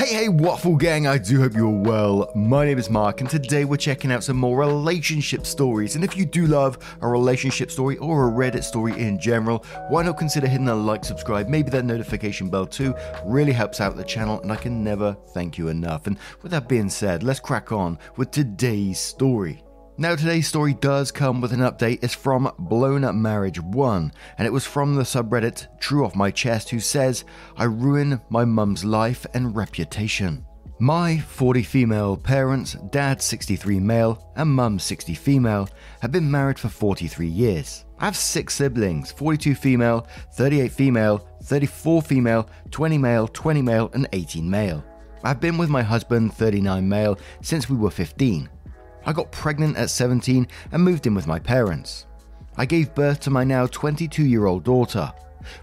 Hey, hey, Waffle Gang, I do hope you're well. My name is Mark, and today we're checking out some more relationship stories. And if you do love a relationship story or a Reddit story in general, why not consider hitting that like, subscribe, maybe that notification bell too? Really helps out the channel, and I can never thank you enough. And with that being said, let's crack on with today's story. Now, today's story does come with an update. It's from Blown Up Marriage 1, and it was from the subreddit True Off My Chest, who says, I ruin my mum's life and reputation. My 40 female parents, dad 63 male, and mum 60 female, have been married for 43 years. I have six siblings 42 female, 38 female, 34 female, 20 male, 20 male, and 18 male. I've been with my husband, 39 male, since we were 15. I got pregnant at 17 and moved in with my parents. I gave birth to my now 22 year old daughter.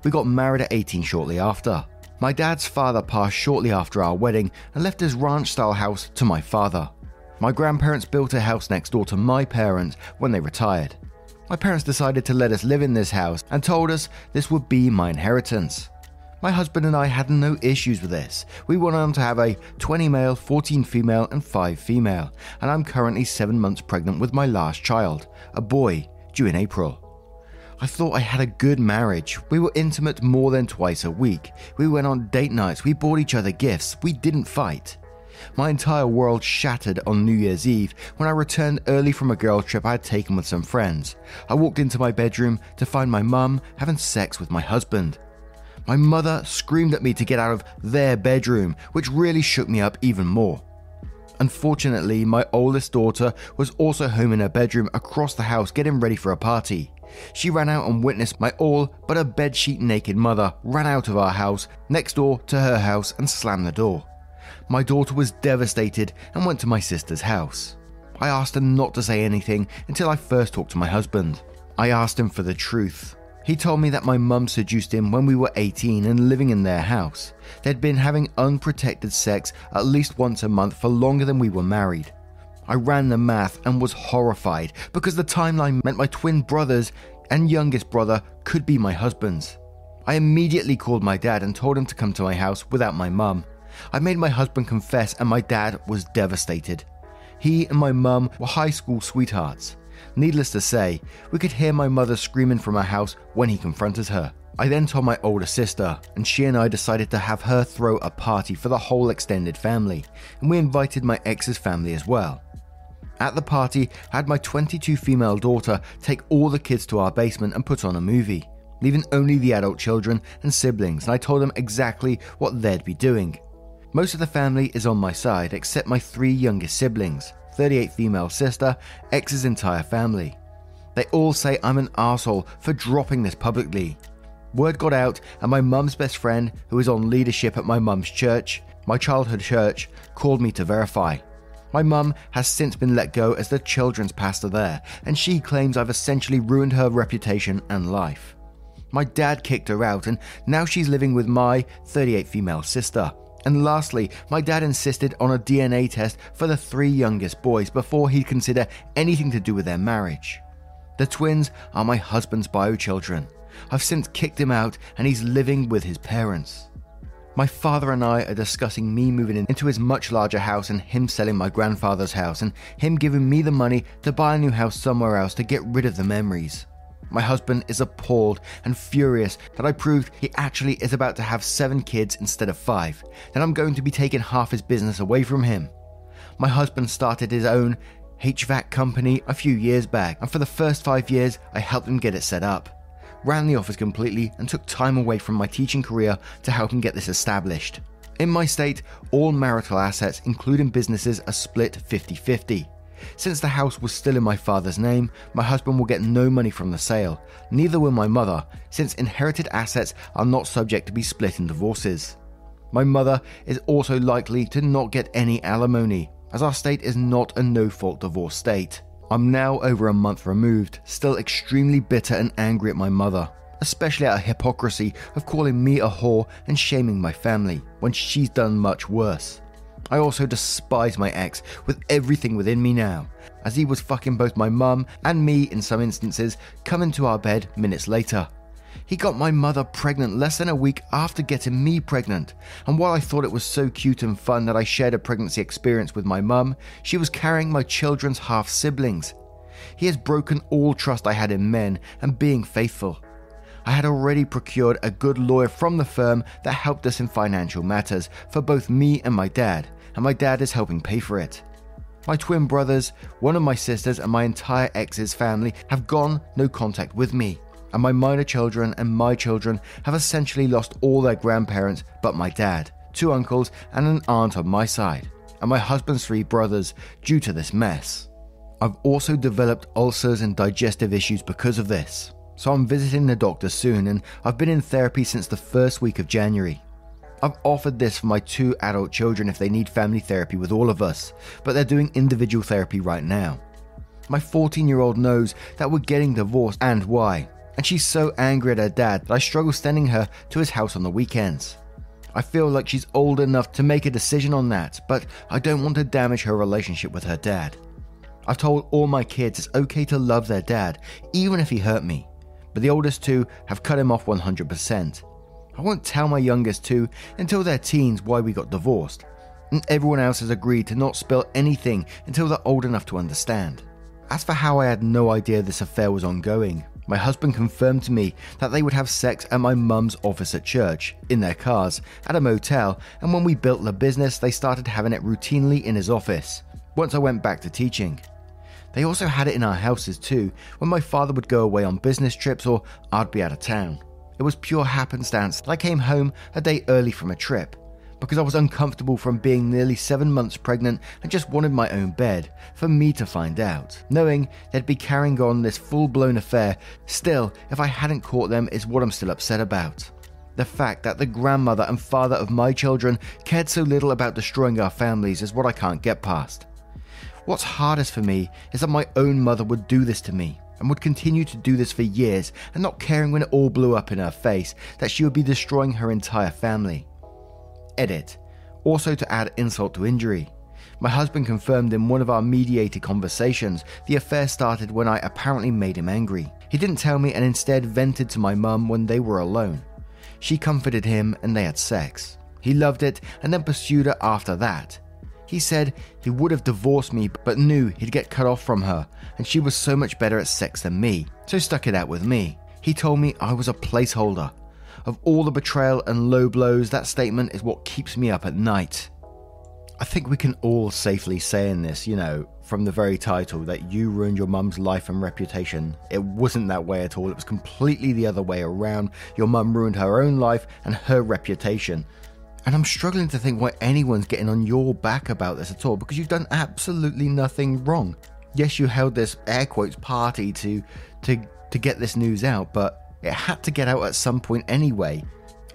We got married at 18 shortly after. My dad's father passed shortly after our wedding and left his ranch style house to my father. My grandparents built a house next door to my parents when they retired. My parents decided to let us live in this house and told us this would be my inheritance. My husband and I had no issues with this. We went on to have a 20 male, 14 female, and 5 female, and I'm currently 7 months pregnant with my last child, a boy, due in April. I thought I had a good marriage. We were intimate more than twice a week. We went on date nights, we bought each other gifts, we didn't fight. My entire world shattered on New Year's Eve when I returned early from a girl trip I had taken with some friends. I walked into my bedroom to find my mum having sex with my husband. My mother screamed at me to get out of their bedroom, which really shook me up even more. Unfortunately, my oldest daughter was also home in her bedroom across the house getting ready for a party. She ran out and witnessed my all but a bedsheet naked mother ran out of our house next door to her house and slammed the door. My daughter was devastated and went to my sister's house. I asked her not to say anything until I first talked to my husband. I asked him for the truth. He told me that my mum seduced him when we were 18 and living in their house. They'd been having unprotected sex at least once a month for longer than we were married. I ran the math and was horrified because the timeline meant my twin brothers and youngest brother could be my husband's. I immediately called my dad and told him to come to my house without my mum. I made my husband confess, and my dad was devastated. He and my mum were high school sweethearts. Needless to say, we could hear my mother screaming from our house when he confronted her. I then told my older sister, and she and I decided to have her throw a party for the whole extended family, and we invited my ex's family as well. At the party, I had my 22 female daughter take all the kids to our basement and put on a movie, leaving only the adult children and siblings, and I told them exactly what they'd be doing. Most of the family is on my side except my three youngest siblings. 38 female sister, ex's entire family. They all say I'm an asshole for dropping this publicly. Word got out, and my mum's best friend, who is on leadership at my mum's church, my childhood church, called me to verify. My mum has since been let go as the children's pastor there, and she claims I've essentially ruined her reputation and life. My dad kicked her out, and now she's living with my 38 female sister. And lastly, my dad insisted on a DNA test for the three youngest boys before he'd consider anything to do with their marriage. The twins are my husband's bio children. I've since kicked him out and he's living with his parents. My father and I are discussing me moving into his much larger house and him selling my grandfather's house and him giving me the money to buy a new house somewhere else to get rid of the memories. My husband is appalled and furious that I proved he actually is about to have seven kids instead of five, that I'm going to be taking half his business away from him. My husband started his own HVAC company a few years back, and for the first five years, I helped him get it set up. Ran the office completely and took time away from my teaching career to help him get this established. In my state, all marital assets, including businesses, are split 50 50. Since the house was still in my father's name, my husband will get no money from the sale. Neither will my mother, since inherited assets are not subject to be split in divorces. My mother is also likely to not get any alimony, as our state is not a no fault divorce state. I'm now over a month removed, still extremely bitter and angry at my mother, especially at her hypocrisy of calling me a whore and shaming my family, when she's done much worse. I also despise my ex with everything within me now, as he was fucking both my mum and me in some instances, coming to our bed minutes later. He got my mother pregnant less than a week after getting me pregnant, and while I thought it was so cute and fun that I shared a pregnancy experience with my mum, she was carrying my children's half siblings. He has broken all trust I had in men and being faithful. I had already procured a good lawyer from the firm that helped us in financial matters for both me and my dad, and my dad is helping pay for it. My twin brothers, one of my sisters, and my entire ex's family have gone no contact with me and my minor children and my children have essentially lost all their grandparents but my dad, two uncles, and an aunt on my side, and my husband's three brothers due to this mess. I've also developed ulcers and digestive issues because of this, so I'm visiting the doctor soon, and I've been in therapy since the first week of January. I've offered this for my two adult children if they need family therapy with all of us, but they're doing individual therapy right now. My 14 year old knows that we're getting divorced and why, and she's so angry at her dad that I struggle sending her to his house on the weekends. I feel like she's old enough to make a decision on that, but I don't want to damage her relationship with her dad. I've told all my kids it's okay to love their dad, even if he hurt me, but the oldest two have cut him off 100%. I won't tell my youngest two until they're teens why we got divorced, and everyone else has agreed to not spill anything until they're old enough to understand. As for how I had no idea this affair was ongoing, my husband confirmed to me that they would have sex at my mum's office at church, in their cars, at a motel, and when we built the business, they started having it routinely in his office, once I went back to teaching. They also had it in our houses too, when my father would go away on business trips or I'd be out of town. It was pure happenstance that I came home a day early from a trip, because I was uncomfortable from being nearly seven months pregnant and just wanted my own bed for me to find out. Knowing they'd be carrying on this full blown affair, still, if I hadn't caught them, is what I'm still upset about. The fact that the grandmother and father of my children cared so little about destroying our families is what I can't get past. What's hardest for me is that my own mother would do this to me and would continue to do this for years and not caring when it all blew up in her face that she would be destroying her entire family. Edit. Also, to add insult to injury. My husband confirmed in one of our mediated conversations the affair started when I apparently made him angry. He didn't tell me and instead vented to my mum when they were alone. She comforted him and they had sex. He loved it and then pursued her after that. He said he would have divorced me but knew he'd get cut off from her and she was so much better at sex than me, so stuck it out with me. He told me I was a placeholder of all the betrayal and low blows, that statement is what keeps me up at night. I think we can all safely say in this, you know, from the very title, that you ruined your mum's life and reputation. It wasn't that way at all. It was completely the other way around. Your mum ruined her own life and her reputation. And I'm struggling to think why anyone's getting on your back about this at all because you've done absolutely nothing wrong. Yes, you held this air quotes party to to to get this news out, but it had to get out at some point anyway.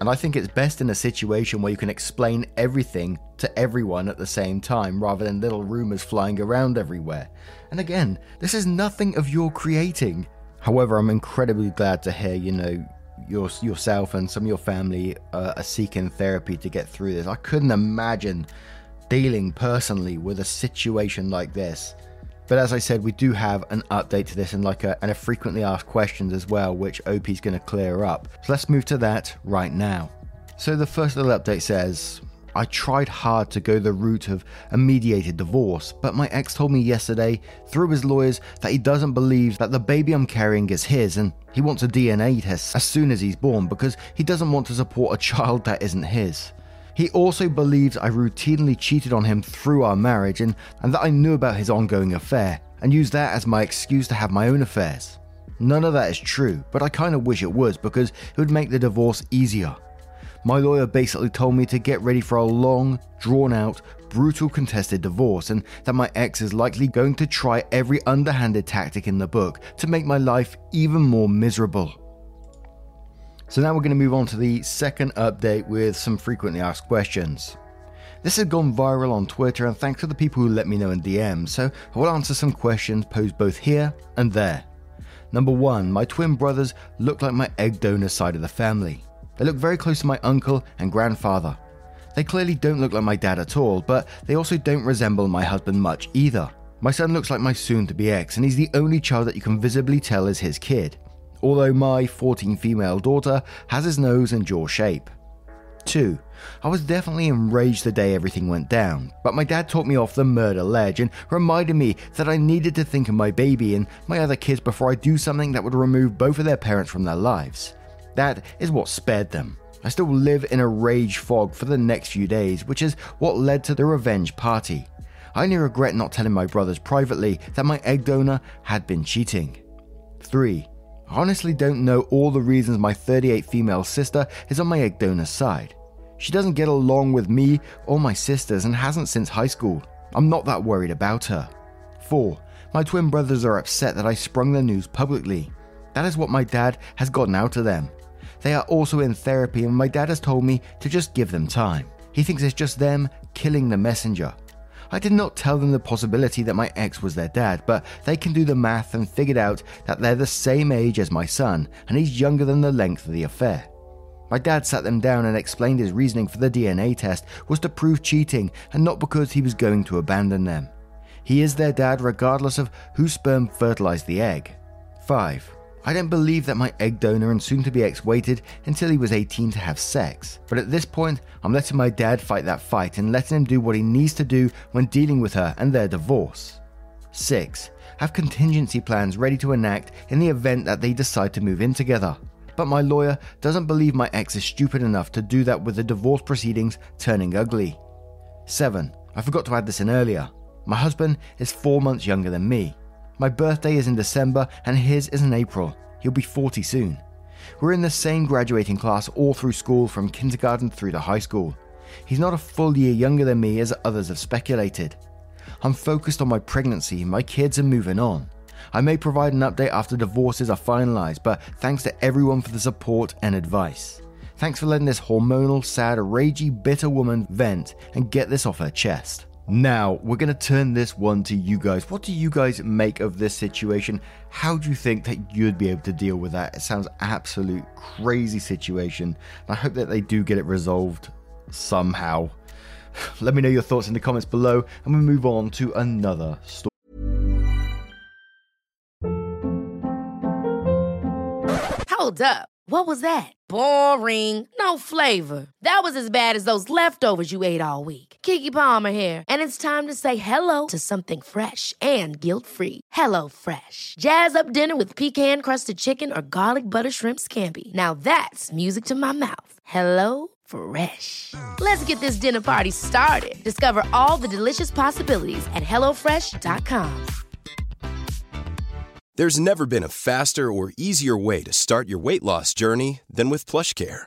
And I think it's best in a situation where you can explain everything to everyone at the same time rather than little rumors flying around everywhere. And again, this is nothing of your creating. However, I'm incredibly glad to hear, you know, your, yourself and some of your family uh, are seeking therapy to get through this. I couldn't imagine dealing personally with a situation like this. But as I said, we do have an update to this and like a, and a frequently asked questions as well, which OP is going to clear up. So let's move to that right now. So the first little update says, I tried hard to go the route of a mediated divorce, but my ex told me yesterday, through his lawyers, that he doesn't believe that the baby I'm carrying is his and he wants a DNA test as soon as he's born because he doesn't want to support a child that isn't his. He also believes I routinely cheated on him through our marriage and, and that I knew about his ongoing affair and used that as my excuse to have my own affairs. None of that is true, but I kind of wish it was because it would make the divorce easier. My lawyer basically told me to get ready for a long, drawn out, brutal contested divorce and that my ex is likely going to try every underhanded tactic in the book to make my life even more miserable. So now we're going to move on to the second update with some frequently asked questions. This has gone viral on Twitter, and thanks to the people who let me know in DM, so I will answer some questions posed both here and there. Number one, my twin brothers look like my egg donor side of the family. They look very close to my uncle and grandfather. They clearly don't look like my dad at all, but they also don't resemble my husband much either. My son looks like my soon to be ex, and he's the only child that you can visibly tell is his kid, although my 14 female daughter has his nose and jaw shape. 2. I was definitely enraged the day everything went down, but my dad talked me off the murder ledge and reminded me that I needed to think of my baby and my other kids before I do something that would remove both of their parents from their lives. That is what spared them. I still live in a rage fog for the next few days, which is what led to the revenge party. I only regret not telling my brothers privately that my egg donor had been cheating. 3. I honestly don't know all the reasons my 38 female sister is on my egg donor's side. She doesn't get along with me or my sisters and hasn't since high school. I'm not that worried about her. 4. My twin brothers are upset that I sprung the news publicly. That is what my dad has gotten out of them. They are also in therapy, and my dad has told me to just give them time. He thinks it's just them killing the messenger. I did not tell them the possibility that my ex was their dad, but they can do the math and figured out that they're the same age as my son, and he's younger than the length of the affair. My dad sat them down and explained his reasoning for the DNA test was to prove cheating and not because he was going to abandon them. He is their dad regardless of whose sperm fertilized the egg. 5. I don't believe that my egg donor and soon to be ex waited until he was 18 to have sex, but at this point, I'm letting my dad fight that fight and letting him do what he needs to do when dealing with her and their divorce. 6. Have contingency plans ready to enact in the event that they decide to move in together but my lawyer doesn't believe my ex is stupid enough to do that with the divorce proceedings turning ugly. 7. I forgot to add this in earlier. My husband is four months younger than me. My birthday is in December and his is in April. He'll be 40 soon. We're in the same graduating class all through school from kindergarten through to high school. He's not a full year younger than me as others have speculated. I'm focused on my pregnancy, my kids are moving on. I may provide an update after divorces are finalized, but thanks to everyone for the support and advice. Thanks for letting this hormonal, sad, ragey, bitter woman vent and get this off her chest. Now, we're going to turn this one to you guys. What do you guys make of this situation? How do you think that you'd be able to deal with that? It sounds absolute crazy situation. I hope that they do get it resolved somehow. Let me know your thoughts in the comments below, and we move on to another story. Hold up. What was that? Boring. No flavor. That was as bad as those leftovers you ate all week. Keke Palmer here, and it's time to say hello to something fresh and guilt-free. Hello Fresh. Jazz up dinner with pecan-crusted chicken or garlic butter shrimp scampi. Now that's music to my mouth. Hello Fresh. Let's get this dinner party started. Discover all the delicious possibilities at hellofresh.com. There's never been a faster or easier way to start your weight loss journey than with PlushCare.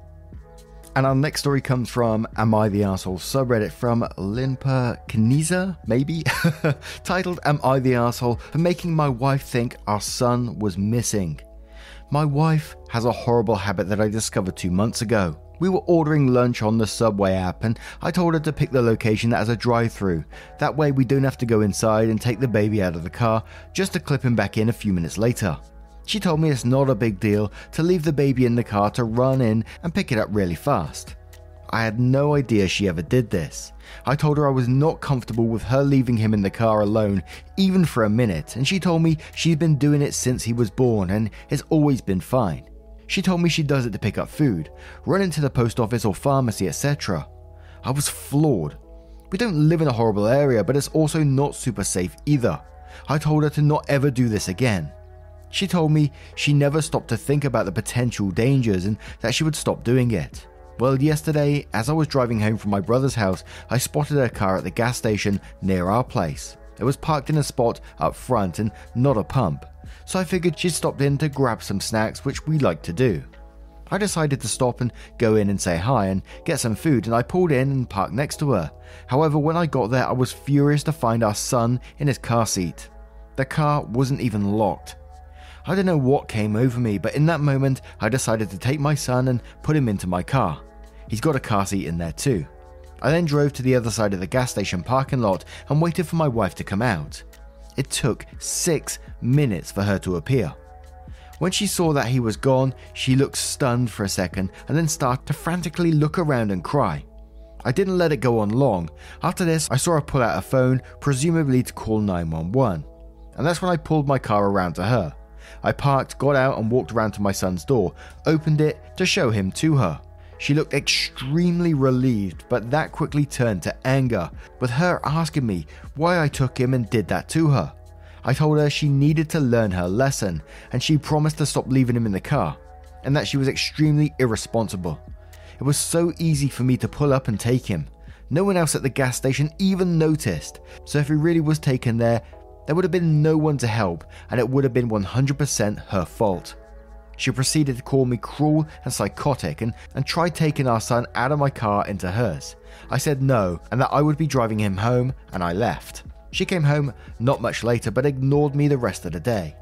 And our next story comes from Am I the Asshole subreddit from Linpa Kniza, maybe? Titled Am I the Asshole for making my wife think our son was missing. My wife has a horrible habit that I discovered two months ago. We were ordering lunch on the Subway app, and I told her to pick the location that has a drive through. That way, we don't have to go inside and take the baby out of the car just to clip him back in a few minutes later. She told me it's not a big deal to leave the baby in the car to run in and pick it up really fast. I had no idea she ever did this. I told her I was not comfortable with her leaving him in the car alone, even for a minute, and she told me she'd been doing it since he was born and it's always been fine. She told me she does it to pick up food, run into the post office or pharmacy, etc. I was floored. We don't live in a horrible area, but it's also not super safe either. I told her to not ever do this again. She told me she never stopped to think about the potential dangers and that she would stop doing it. Well, yesterday, as I was driving home from my brother's house, I spotted her car at the gas station near our place. It was parked in a spot up front and not a pump, so I figured she'd stopped in to grab some snacks, which we like to do. I decided to stop and go in and say hi and get some food, and I pulled in and parked next to her. However, when I got there, I was furious to find our son in his car seat. The car wasn't even locked. I don't know what came over me, but in that moment, I decided to take my son and put him into my car. He's got a car seat in there too. I then drove to the other side of the gas station parking lot and waited for my wife to come out. It took six minutes for her to appear. When she saw that he was gone, she looked stunned for a second and then started to frantically look around and cry. I didn't let it go on long. After this, I saw her pull out a phone, presumably to call 911. And that's when I pulled my car around to her. I parked, got out, and walked around to my son's door, opened it to show him to her. She looked extremely relieved, but that quickly turned to anger, with her asking me why I took him and did that to her. I told her she needed to learn her lesson, and she promised to stop leaving him in the car, and that she was extremely irresponsible. It was so easy for me to pull up and take him. No one else at the gas station even noticed, so if he really was taken there, there would have been no one to help, and it would have been 100% her fault. She proceeded to call me cruel and psychotic and, and tried taking our son out of my car into hers. I said no, and that I would be driving him home, and I left. She came home not much later but ignored me the rest of the day.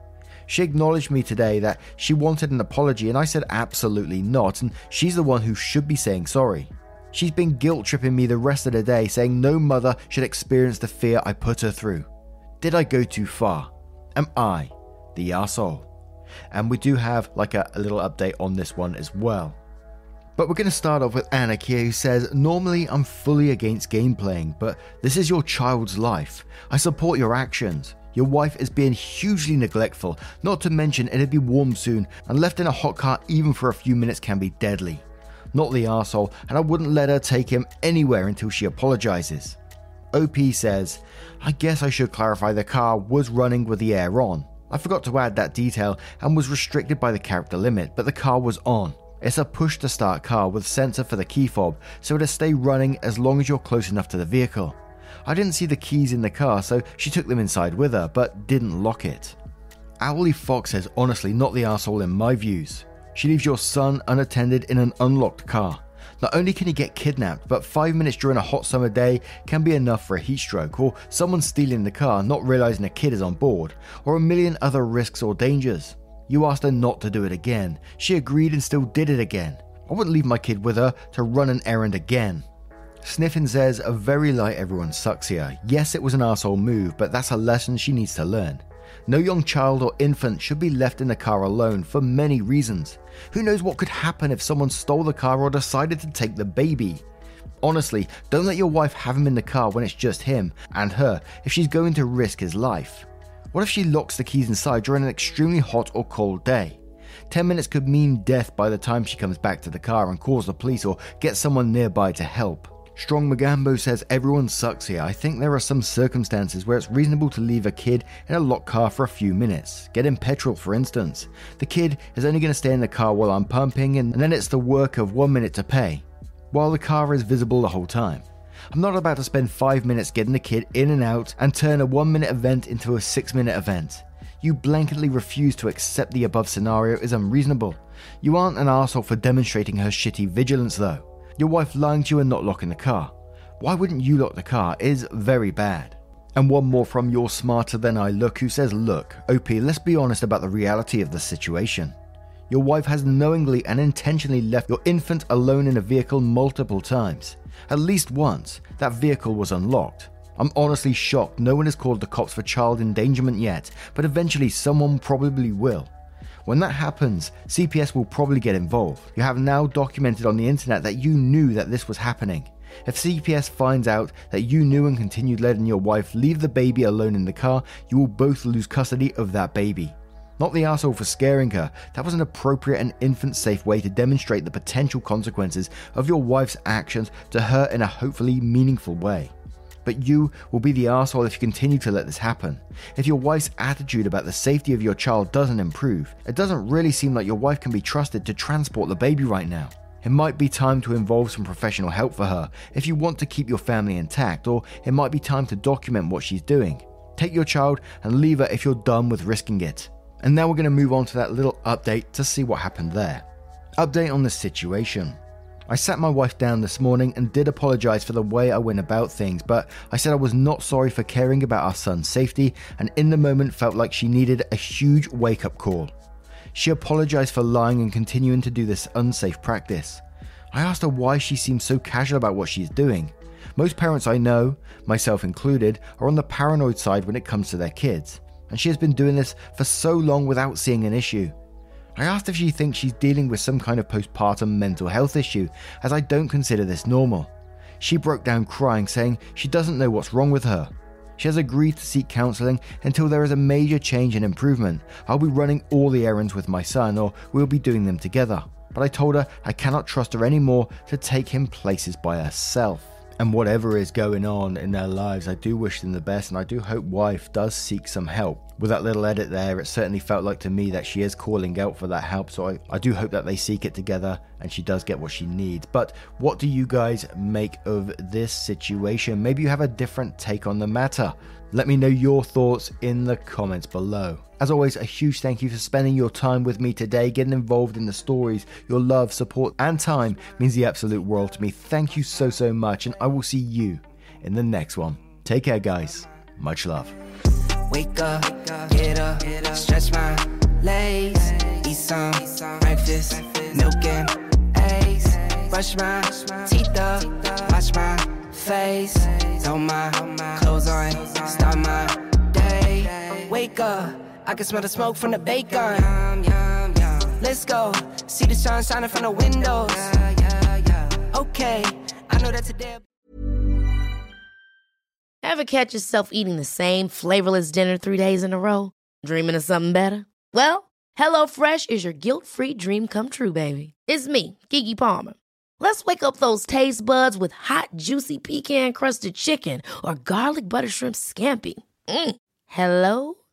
She acknowledged me today that she wanted an apology, and I said absolutely not, and she's the one who should be saying sorry. She's been guilt tripping me the rest of the day, saying no mother should experience the fear I put her through. Did I go too far? Am I the arsehole? And we do have like a, a little update on this one as well. But we're going to start off with Anik here, who says, Normally I'm fully against game playing, but this is your child's life. I support your actions. Your wife is being hugely neglectful, not to mention it'll be warm soon, and left in a hot car even for a few minutes can be deadly. Not the arsehole, and I wouldn't let her take him anywhere until she apologizes. OP says, I guess I should clarify the car was running with the air on. I forgot to add that detail and was restricted by the character limit, but the car was on. It's a push to start car with sensor for the key fob, so it'll stay running as long as you're close enough to the vehicle. I didn't see the keys in the car, so she took them inside with her, but didn't lock it. Owly Fox says honestly not the asshole in my views. She leaves your son unattended in an unlocked car. Not only can he get kidnapped, but five minutes during a hot summer day can be enough for a heat stroke, or someone stealing the car, not realizing a kid is on board, or a million other risks or dangers. You asked her not to do it again. She agreed and still did it again. I wouldn't leave my kid with her to run an errand again. Sniffin says, A very light everyone sucks here. Yes, it was an asshole move, but that's a lesson she needs to learn. No young child or infant should be left in the car alone for many reasons. Who knows what could happen if someone stole the car or decided to take the baby? Honestly, don't let your wife have him in the car when it's just him and her if she's going to risk his life. What if she locks the keys inside during an extremely hot or cold day? 10 minutes could mean death by the time she comes back to the car and calls the police or gets someone nearby to help. Strong Magambo says everyone sucks here. I think there are some circumstances where it's reasonable to leave a kid in a locked car for a few minutes. Get him petrol, for instance. The kid is only going to stay in the car while I'm pumping, and then it's the work of one minute to pay, while the car is visible the whole time. I'm not about to spend 5 minutes getting the kid in and out and turn a 1 minute event into a 6 minute event. You blanketly refuse to accept the above scenario is unreasonable. You aren't an asshole for demonstrating her shitty vigilance though. Your wife lying to you and not locking the car. Why wouldn't you lock the car is very bad. And one more from You're Smarter Than I Look who says, Look, OP, let's be honest about the reality of the situation. Your wife has knowingly and intentionally left your infant alone in a vehicle multiple times. At least once, that vehicle was unlocked. I'm honestly shocked no one has called the cops for child endangerment yet, but eventually someone probably will. When that happens, CPS will probably get involved. You have now documented on the internet that you knew that this was happening. If CPS finds out that you knew and continued letting your wife leave the baby alone in the car, you will both lose custody of that baby. not the asshole for scaring her. That was an appropriate and infant safe way to demonstrate the potential consequences of your wife's actions to her in a hopefully meaningful way. But you will be the asshole if you continue to let this happen. If your wife's attitude about the safety of your child doesn't improve, it doesn't really seem like your wife can be trusted to transport the baby right now. It might be time to involve some professional help for her if you want to keep your family intact, or it might be time to document what she's doing. Take your child and leave her if you're done with risking it. And now we're going to move on to that little update to see what happened there. Update on the situation. I sat my wife down this morning and did apologise for the way I went about things, but I said I was not sorry for caring about our son's safety and in the moment felt like she needed a huge wake up call. She apologised for lying and continuing to do this unsafe practice. I asked her why she seems so casual about what she's doing. Most parents I know, myself included, are on the paranoid side when it comes to their kids, and she has been doing this for so long without seeing an issue. I asked if she thinks she's dealing with some kind of postpartum mental health issue, as I don't consider this normal. She broke down crying, saying she doesn't know what's wrong with her. She has agreed to seek counselling until there is a major change and improvement. I'll be running all the errands with my son, or we'll be doing them together. But I told her I cannot trust her anymore to take him places by herself and whatever is going on in their lives, I do wish them the best, and I do hope wife does seek some help. With that little edit there, it certainly felt like to me that she is calling out for that help, so I, I do hope that they seek it together and she does get what she needs. But what do you guys make of this situation? Maybe you have a different take on the matter. Let me know your thoughts in the comments below. As always, a huge thank you for spending your time with me today, getting involved in the stories. Your love, support, and time means the absolute world to me. Thank you so, so much, and I will see you in the next one. Take care, guys. Much love. Wake up, get up, stretch my legs, eat some breakfast, milk and eggs, brush my teeth up, wash my face, throw my clothes on, start my day. Wake up, I can smell the smoke from the bacon. Let's go, see the sun shining from the windows. Okay, I know that today. Ever catch yourself eating the same flavorless dinner three days in a row? Dreaming of something better? Well, HelloFresh is your guilt free dream come true, baby. It's me, Keke Palmer. Let's wake up those taste buds with hot, juicy pecan crusted chicken or garlic butter shrimp scampi. Mm. Hello